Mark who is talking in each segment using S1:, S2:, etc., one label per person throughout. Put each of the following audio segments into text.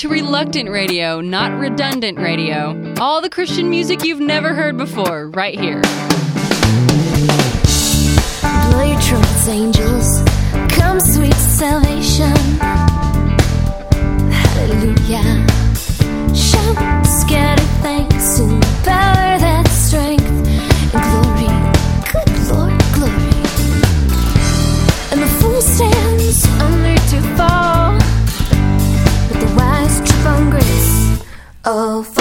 S1: to Reluctant Radio, not Redundant Radio. All the Christian music you've never heard before, right here.
S2: Blow your trumpets, angels. Come, sweet salvation. Hallelujah. Shout, scatter thanks, and power. Oh.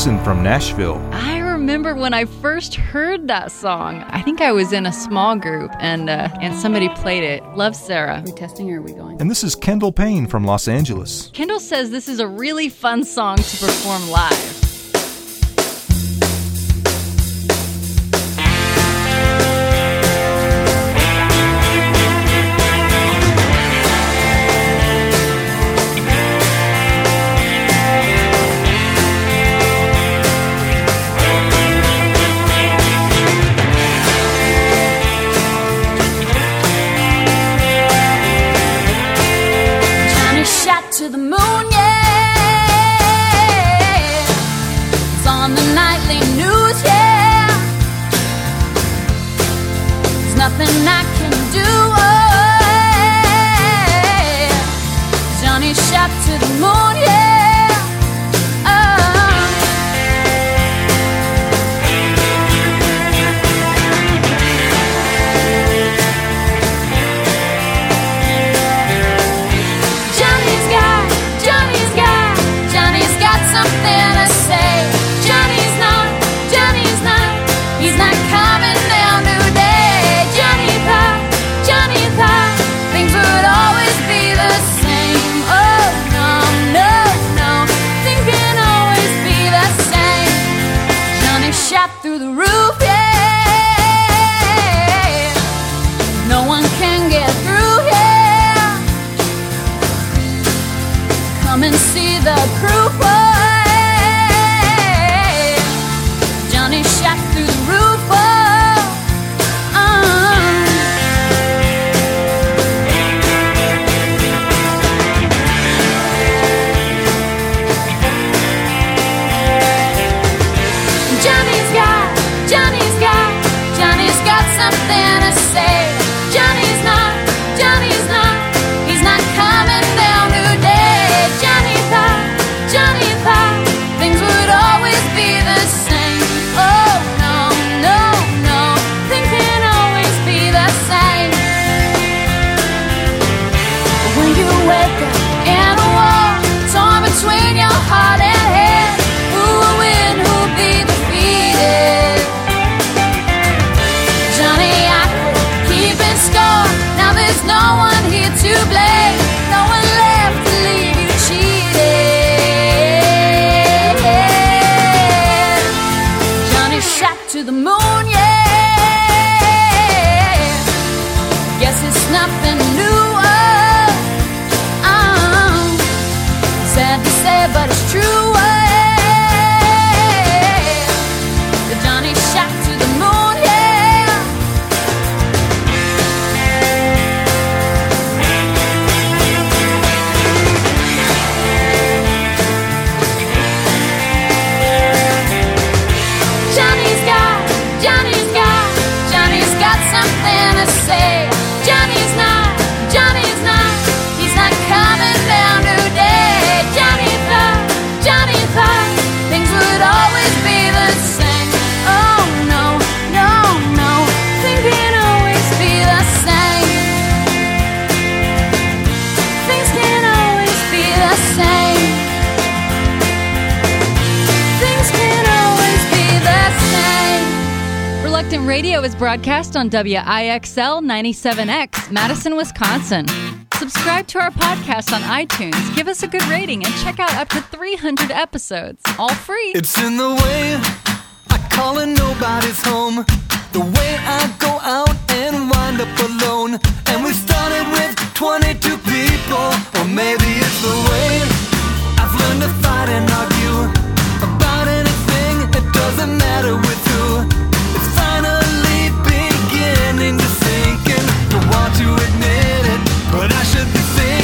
S3: From Nashville.
S1: I remember when I first heard that song. I think I was in a small group and uh, and somebody played it. Love Sarah.
S4: Are we testing or are we going?
S3: And this is Kendall Payne from Los Angeles.
S1: Kendall says this is a really fun song to perform live.
S4: broadcast on WIXL 97X, Madison, Wisconsin. Subscribe to our podcast on iTunes, give us a good rating, and check out up to 300 episodes, all free.
S5: It's in the way I call it nobody's home. The way I go out and wind up alone. And we started with 22 people. Or maybe it's the way I've learned to fight and argue about anything. It doesn't matter with to admit it, but I should be thinking.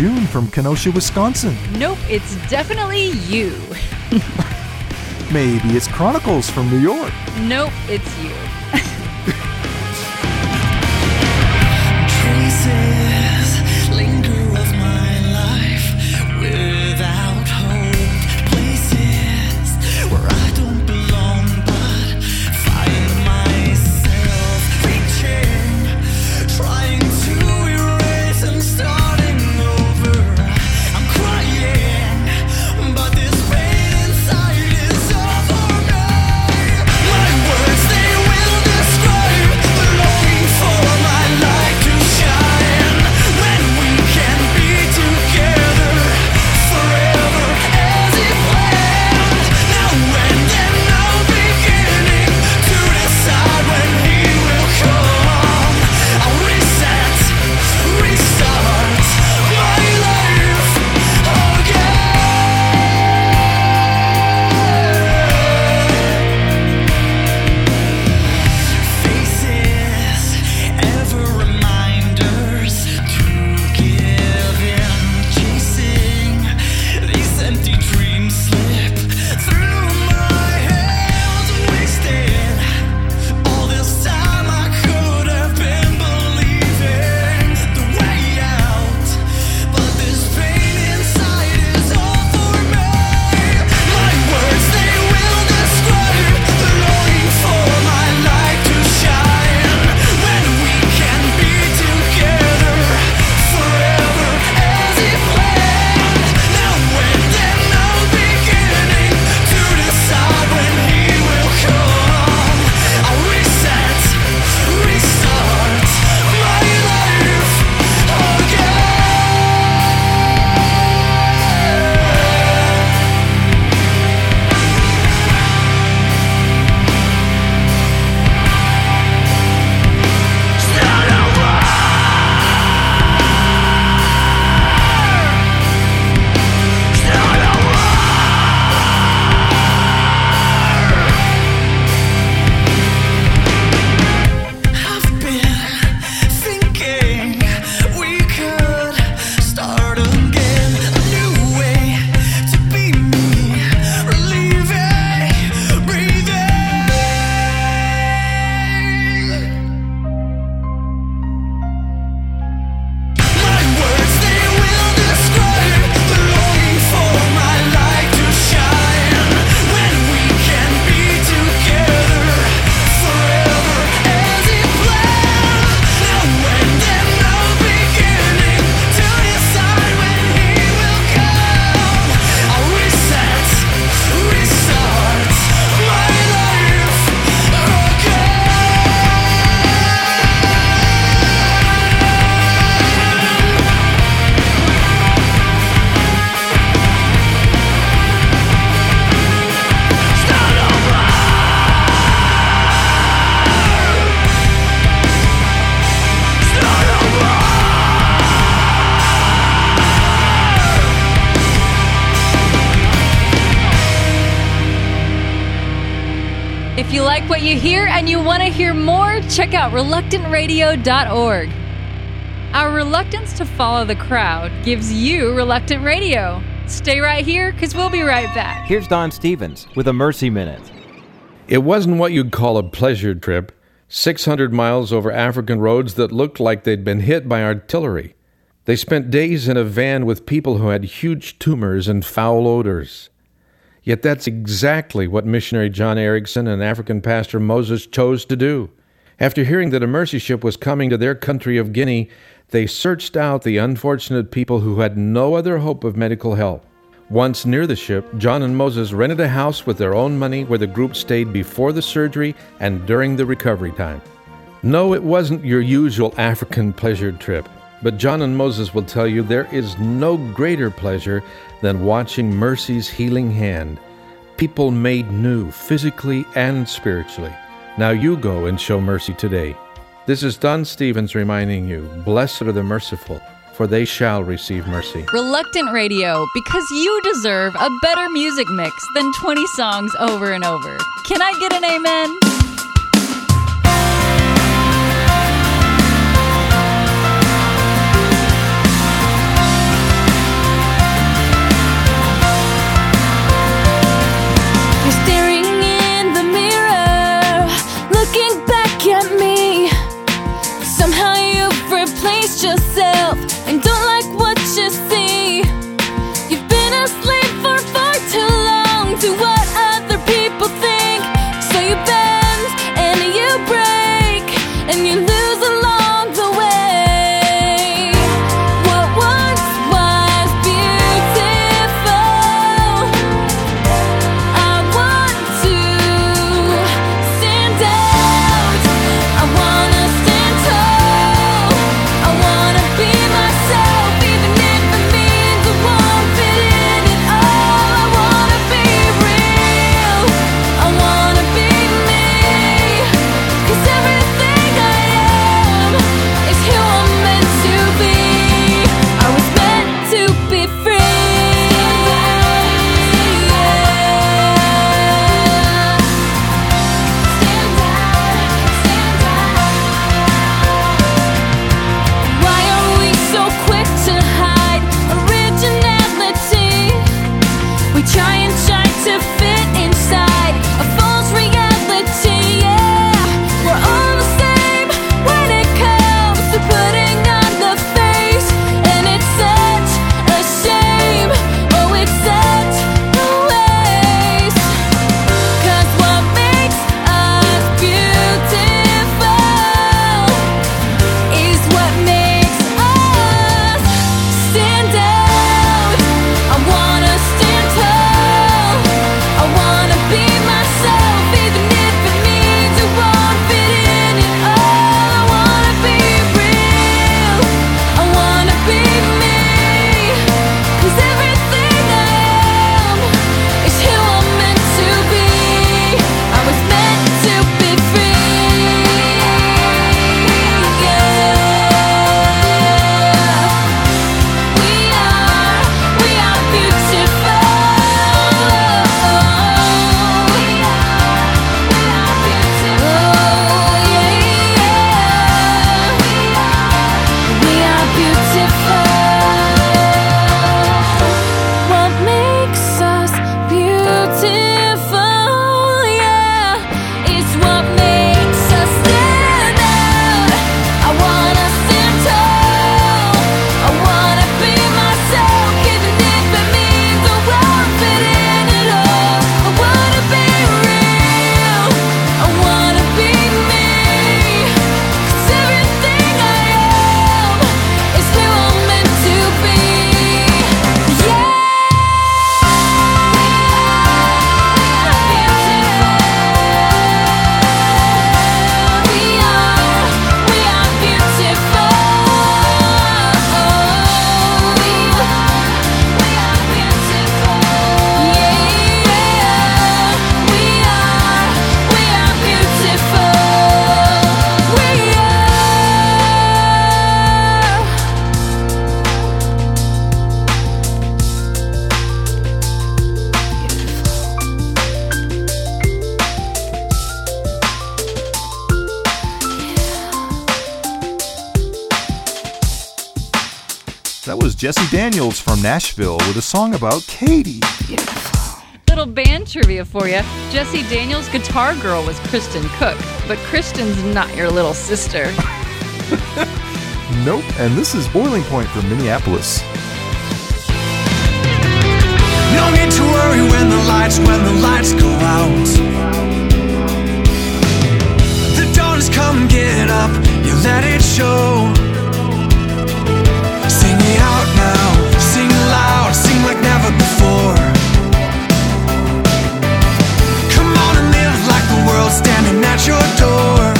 S2: June from Kenosha, Wisconsin.
S4: Nope, it's definitely you.
S2: Maybe it's Chronicles from New York.
S4: Nope, it's you. If you like what you hear and you want to hear more, check out reluctantradio.org. Our reluctance to follow the crowd gives you Reluctant Radio. Stay right here because we'll be right back.
S2: Here's Don Stephens with a Mercy Minute.
S6: It wasn't what you'd call a pleasure trip 600 miles over African roads that looked like they'd been hit by artillery. They spent days in a van with people who had huge tumors and foul odors. Yet that's exactly what missionary John Erickson and African pastor Moses chose to do. After hearing that a mercy ship was coming to their country of Guinea, they searched out the unfortunate people who had no other hope of medical help. Once near the ship, John and Moses rented a house with their own money where the group stayed before the surgery and during the recovery time. No, it wasn't your usual African pleasure trip, but John and Moses will tell you there is no greater pleasure than watching mercy's healing hand. People made new, physically and spiritually. Now you go and show mercy today. This is Don Stephens reminding you Blessed are the merciful, for they shall receive mercy.
S4: Reluctant Radio, because you deserve a better music mix than 20 songs over and over. Can I get an amen?
S2: Jesse Daniels from Nashville with a song about Katie. Beautiful.
S4: Little band trivia for you. Jesse Daniels' guitar girl was Kristen Cook, but Kristen's not your little sister.
S2: nope. And this is Boiling Point from Minneapolis.
S5: No need to worry when the lights, when the lights go out. The dawn is come, get up, you let it show. Come on and live like the world's standing at your door.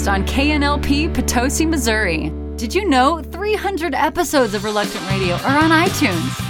S4: podcast on KNLP Potosi, Missouri. Did you know 300 episodes of Reluctant Radio are on iTunes?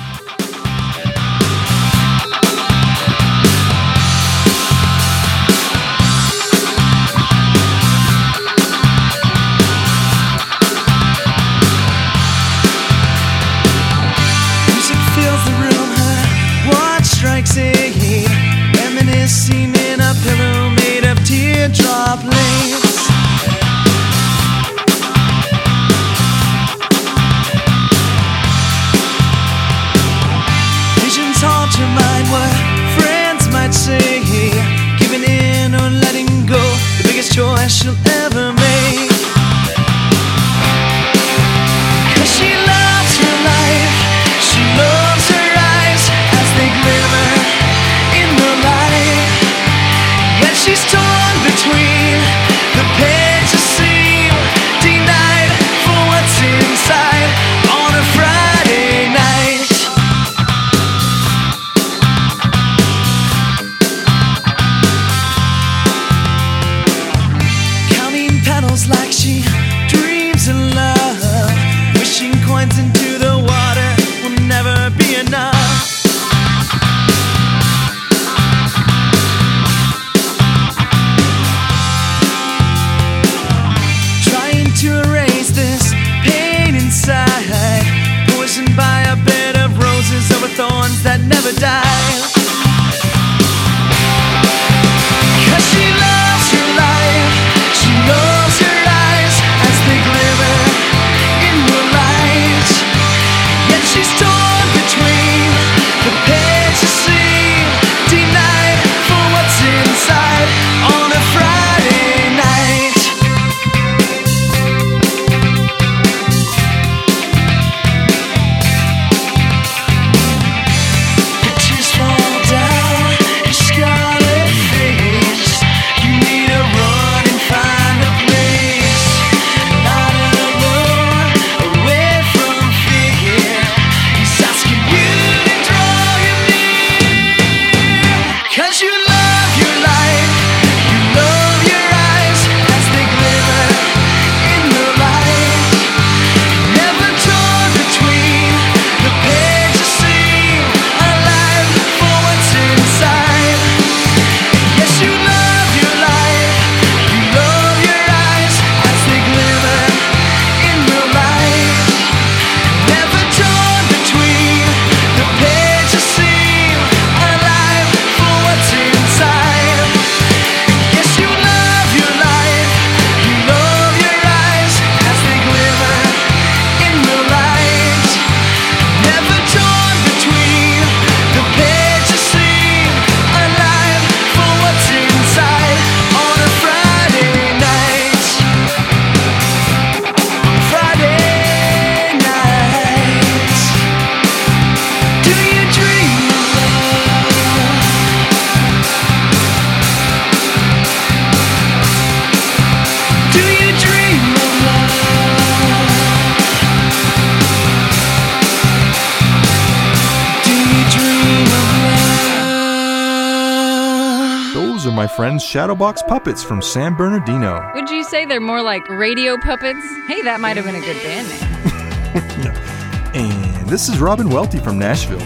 S5: Friends
S2: Shadowbox Puppets from San Bernardino.
S4: Would you say they're more like radio puppets? Hey, that might have been a good band name.
S2: And this is Robin Welty from Nashville.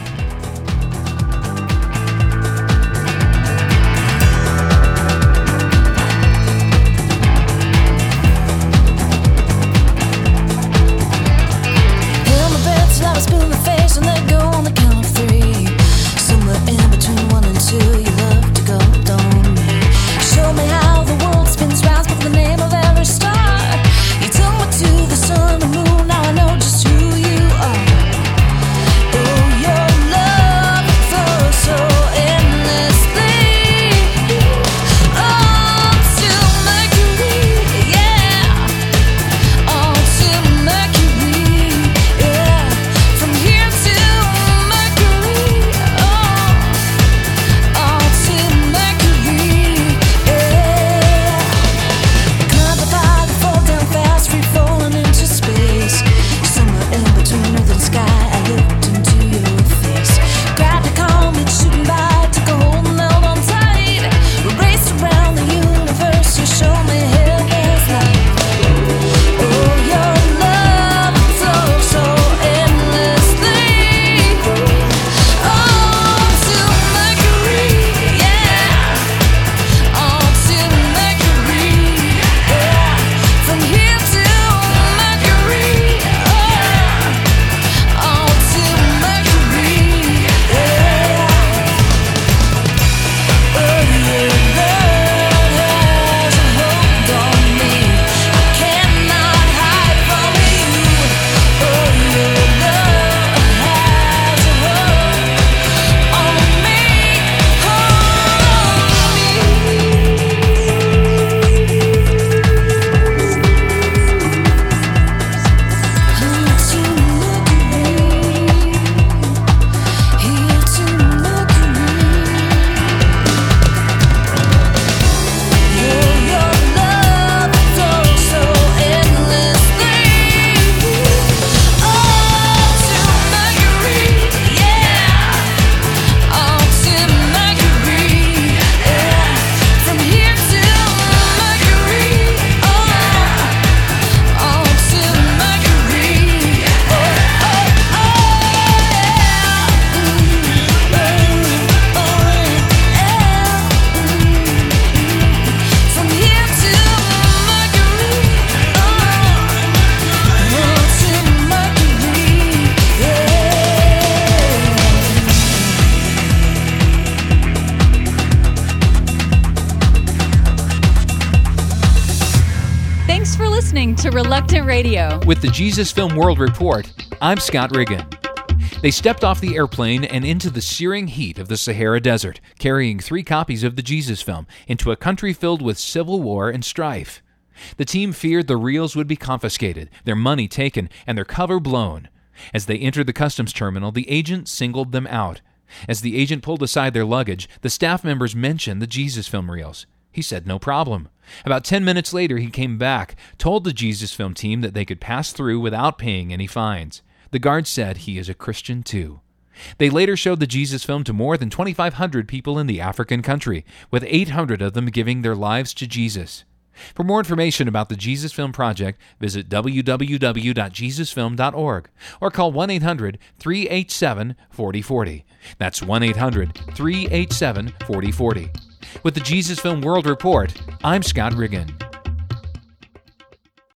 S7: With the Jesus Film World Report, I'm Scott Riggin. They stepped off the airplane and into the searing heat of the Sahara Desert, carrying three copies of the Jesus film into a country filled with civil war and strife. The team feared the reels would be confiscated, their money taken, and their cover blown. As they entered the customs terminal, the agent singled them out. As the agent pulled aside their luggage, the staff members mentioned the Jesus film reels. He said no problem. About 10 minutes later, he came back, told the Jesus film team that they could pass through without paying any fines. The guard said he is a Christian too. They later showed the Jesus film to more than 2,500 people in the African country, with 800 of them giving their lives to Jesus. For more information about the Jesus Film Project, visit www.jesusfilm.org or call 1 800 387 4040. That's 1 800 387 4040. With the Jesus Film World Report, I'm Scott Riggin.